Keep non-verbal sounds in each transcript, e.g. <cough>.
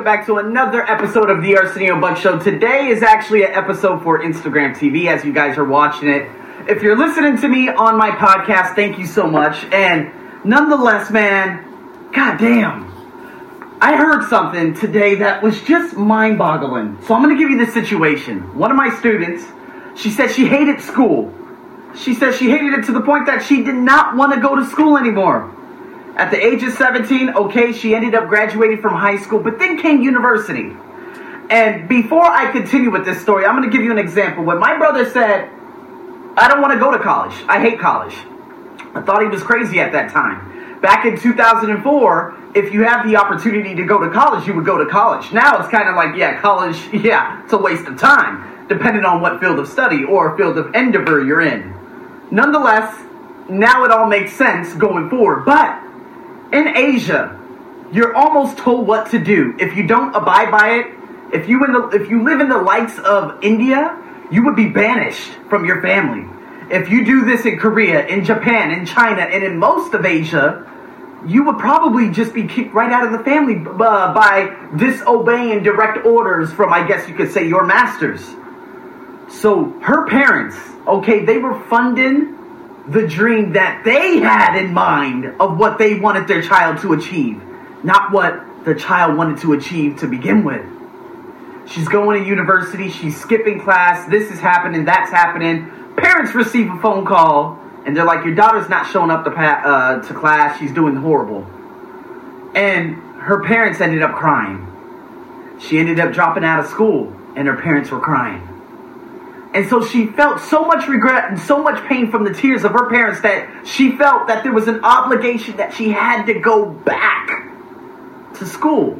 welcome back to another episode of the Arsenio Buck Show. Today is actually an episode for Instagram TV as you guys are watching it. If you're listening to me on my podcast, thank you so much. And nonetheless, man, goddamn, I heard something today that was just mind boggling. So I'm going to give you the situation. One of my students, she said she hated school. She said she hated it to the point that she did not want to go to school anymore. At the age of 17, okay, she ended up graduating from high school, but then came university. And before I continue with this story, I'm going to give you an example. When my brother said, I don't want to go to college, I hate college, I thought he was crazy at that time. Back in 2004, if you have the opportunity to go to college, you would go to college. Now it's kind of like, yeah, college, <laughs> yeah, it's a waste of time, depending on what field of study or field of endeavor you're in. Nonetheless, now it all makes sense going forward. But in Asia, you're almost told what to do. If you don't abide by it, if you in the if you live in the likes of India, you would be banished from your family. If you do this in Korea, in Japan, in China, and in most of Asia, you would probably just be kicked right out of the family uh, by disobeying direct orders from, I guess you could say, your masters. So her parents, okay, they were funding the dream that they had in mind of what they wanted their child to achieve, not what the child wanted to achieve to begin with. She's going to university, she's skipping class, this is happening, that's happening. Parents receive a phone call, and they're like, Your daughter's not showing up to, uh, to class, she's doing horrible. And her parents ended up crying. She ended up dropping out of school, and her parents were crying. And so she felt so much regret and so much pain from the tears of her parents that she felt that there was an obligation that she had to go back to school.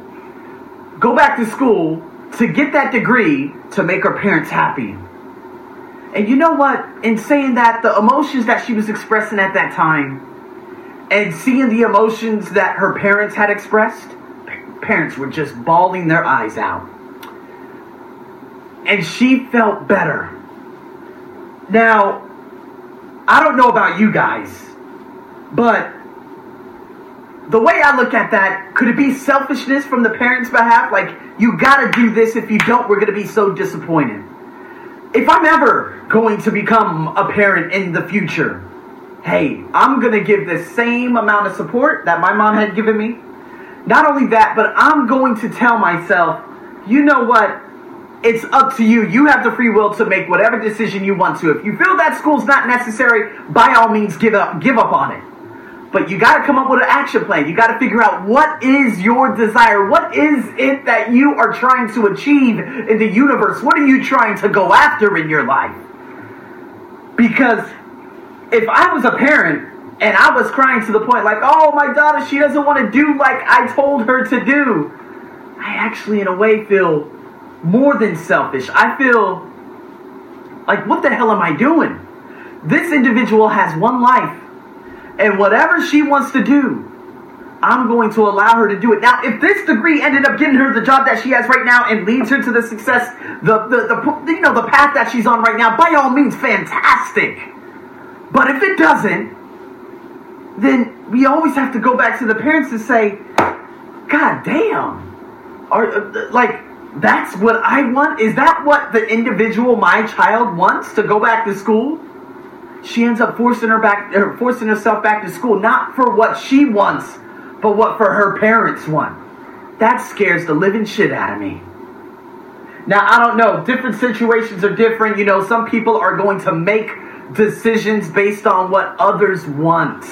Go back to school to get that degree to make her parents happy. And you know what? In saying that, the emotions that she was expressing at that time and seeing the emotions that her parents had expressed, parents were just bawling their eyes out. And she felt better now, I don't know about you guys, but the way I look at that, could it be selfishness from the parents' behalf? Like, you gotta do this. If you don't, we're gonna be so disappointed. If I'm ever going to become a parent in the future, hey, I'm gonna give the same amount of support that my mom had given me. Not only that, but I'm going to tell myself, you know what? It's up to you. You have the free will to make whatever decision you want to. If you feel that school's not necessary, by all means give up give up on it. But you got to come up with an action plan. You got to figure out what is your desire? What is it that you are trying to achieve in the universe? What are you trying to go after in your life? Because if I was a parent and I was crying to the point like, "Oh, my daughter, she doesn't want to do like I told her to do." I actually in a way feel more than selfish. I feel like, what the hell am I doing? This individual has one life, and whatever she wants to do, I'm going to allow her to do it. Now, if this degree ended up getting her the job that she has right now and leads her to the success, the, the, the you know the path that she's on right now, by all means, fantastic. But if it doesn't, then we always have to go back to the parents and say, God damn, are uh, like that's what I want? Is that what the individual, my child, wants to go back to school? She ends up forcing her back, or forcing herself back to school, not for what she wants, but what for her parents want. That scares the living shit out of me. Now, I don't know. Different situations are different. You know, some people are going to make decisions based on what others want.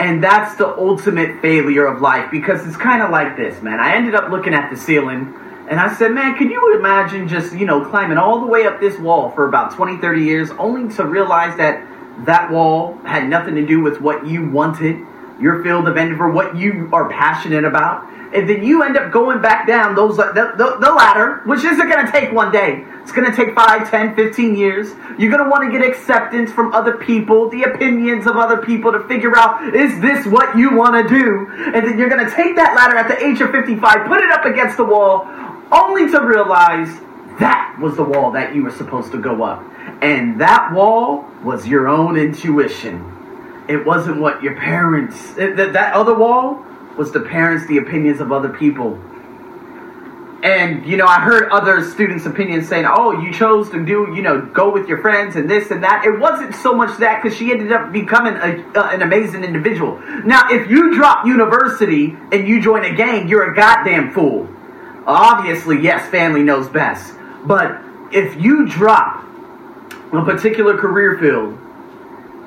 And that's the ultimate failure of life because it's kind of like this, man. I ended up looking at the ceiling and I said, man, can you imagine just, you know, climbing all the way up this wall for about 20, 30 years only to realize that that wall had nothing to do with what you wanted, your field of endeavor, what you are passionate about. And then you end up going back down those the, the, the ladder, which isn't going to take one day. It's going to take 5, 10, 15 years. You're going to want to get acceptance from other people, the opinions of other people to figure out, is this what you want to do? And then you're going to take that ladder at the age of 55, put it up against the wall, only to realize that was the wall that you were supposed to go up. And that wall was your own intuition. It wasn't what your parents, it, that, that other wall was the parents, the opinions of other people. And you know, I heard other students' opinions saying, "Oh, you chose to do, you know, go with your friends and this and that." It wasn't so much that because she ended up becoming a, uh, an amazing individual. Now, if you drop university and you join a gang, you're a goddamn fool. Obviously, yes, family knows best. But if you drop a particular career field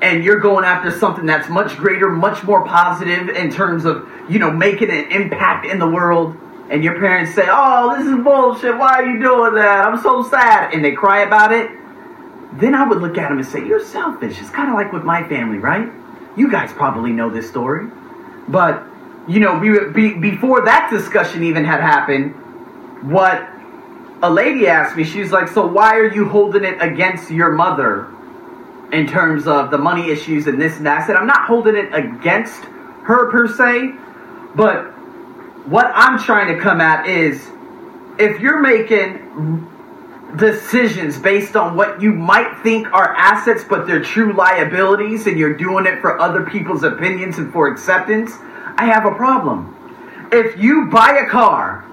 and you're going after something that's much greater, much more positive in terms of, you know, making an impact in the world and your parents say, "Oh, this is bullshit. Why are you doing that? I'm so sad," and they cry about it, then I would look at them and say, "You're selfish." It's kind of like with my family, right? You guys probably know this story, but you know, we, be, before that discussion even had happened, what a lady asked me, she's like, "So why are you holding it against your mother?" In terms of the money issues and this and that, I said, I'm not holding it against her per se, but what I'm trying to come at is if you're making decisions based on what you might think are assets, but they're true liabilities, and you're doing it for other people's opinions and for acceptance, I have a problem. If you buy a car,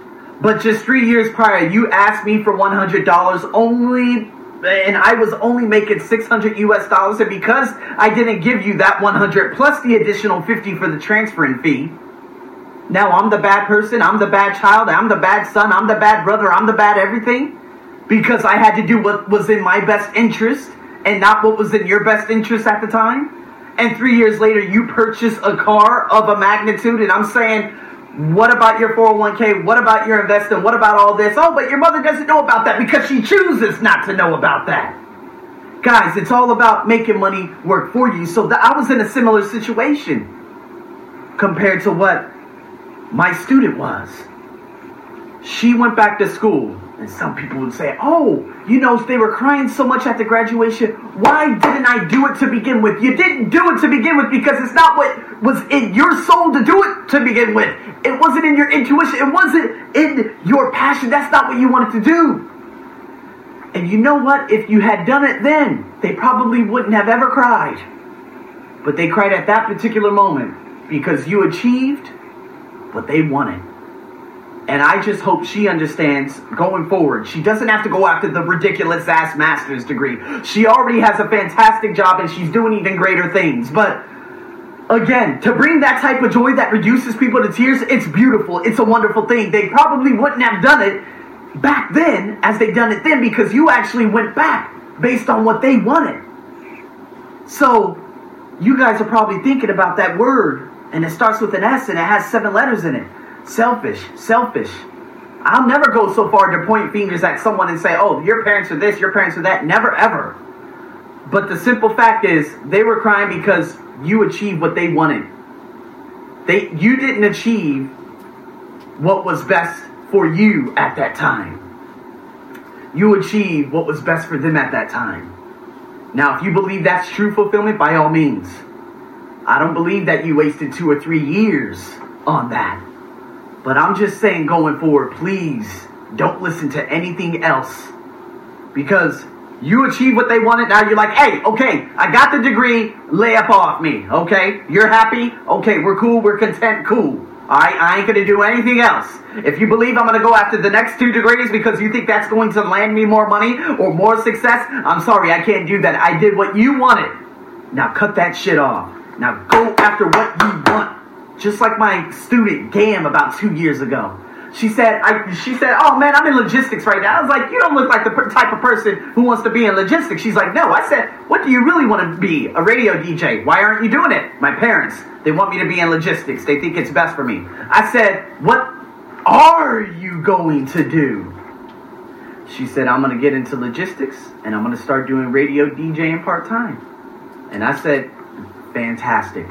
but just three years prior you asked me for $100 only and I was only making 600 US dollars and because I didn't give you that 100 plus the additional 50 for the transferring fee now I'm the bad person, I'm the bad child, I'm the bad son, I'm the bad brother, I'm the bad everything because I had to do what was in my best interest and not what was in your best interest at the time. And three years later, you purchase a car of a magnitude, and I'm saying, what about your 401k? What about your investing? What about all this? Oh, but your mother doesn't know about that because she chooses not to know about that. Guys, it's all about making money work for you. So th- I was in a similar situation compared to what my student was. She went back to school, and some people would say, Oh, you know, they were crying so much at the graduation. Why didn't I do it to begin with? You didn't do it to begin with because it's not what was in your soul to do it to begin with. It wasn't in your intuition, it wasn't in your passion. That's not what you wanted to do. And you know what? If you had done it then, they probably wouldn't have ever cried. But they cried at that particular moment because you achieved what they wanted. And I just hope she understands going forward. She doesn't have to go after the ridiculous ass master's degree. She already has a fantastic job and she's doing even greater things. But again, to bring that type of joy that reduces people to tears, it's beautiful. It's a wonderful thing. They probably wouldn't have done it back then as they've done it then because you actually went back based on what they wanted. So you guys are probably thinking about that word and it starts with an S and it has seven letters in it. Selfish, selfish. I'll never go so far to point fingers at someone and say, oh, your parents are this, your parents are that. Never, ever. But the simple fact is, they were crying because you achieved what they wanted. They, you didn't achieve what was best for you at that time. You achieved what was best for them at that time. Now, if you believe that's true fulfillment, by all means. I don't believe that you wasted two or three years on that. But I'm just saying going forward, please don't listen to anything else. Because you achieve what they wanted. Now you're like, hey, okay, I got the degree, lay up off me. Okay, you're happy? Okay, we're cool, we're content, cool. All right, I ain't gonna do anything else. If you believe I'm gonna go after the next two degrees because you think that's going to land me more money or more success, I'm sorry, I can't do that. I did what you wanted. Now cut that shit off. Now go after what you want. Just like my student Gam about two years ago. She said, I, she said, oh man, I'm in logistics right now. I was like, you don't look like the per- type of person who wants to be in logistics. She's like, no. I said, what do you really want to be? A radio DJ. Why aren't you doing it? My parents, they want me to be in logistics. They think it's best for me. I said, what are you going to do? She said, I'm going to get into logistics and I'm going to start doing radio DJing part time. And I said, fantastic.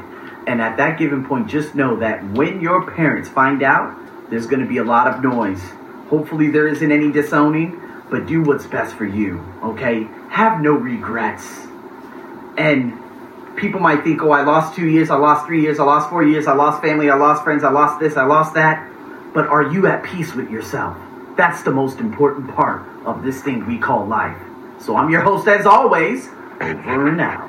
And at that given point, just know that when your parents find out, there's going to be a lot of noise. Hopefully, there isn't any disowning, but do what's best for you, okay? Have no regrets. And people might think, oh, I lost two years, I lost three years, I lost four years, I lost family, I lost friends, I lost this, I lost that. But are you at peace with yourself? That's the most important part of this thing we call life. So I'm your host, as always, over and out.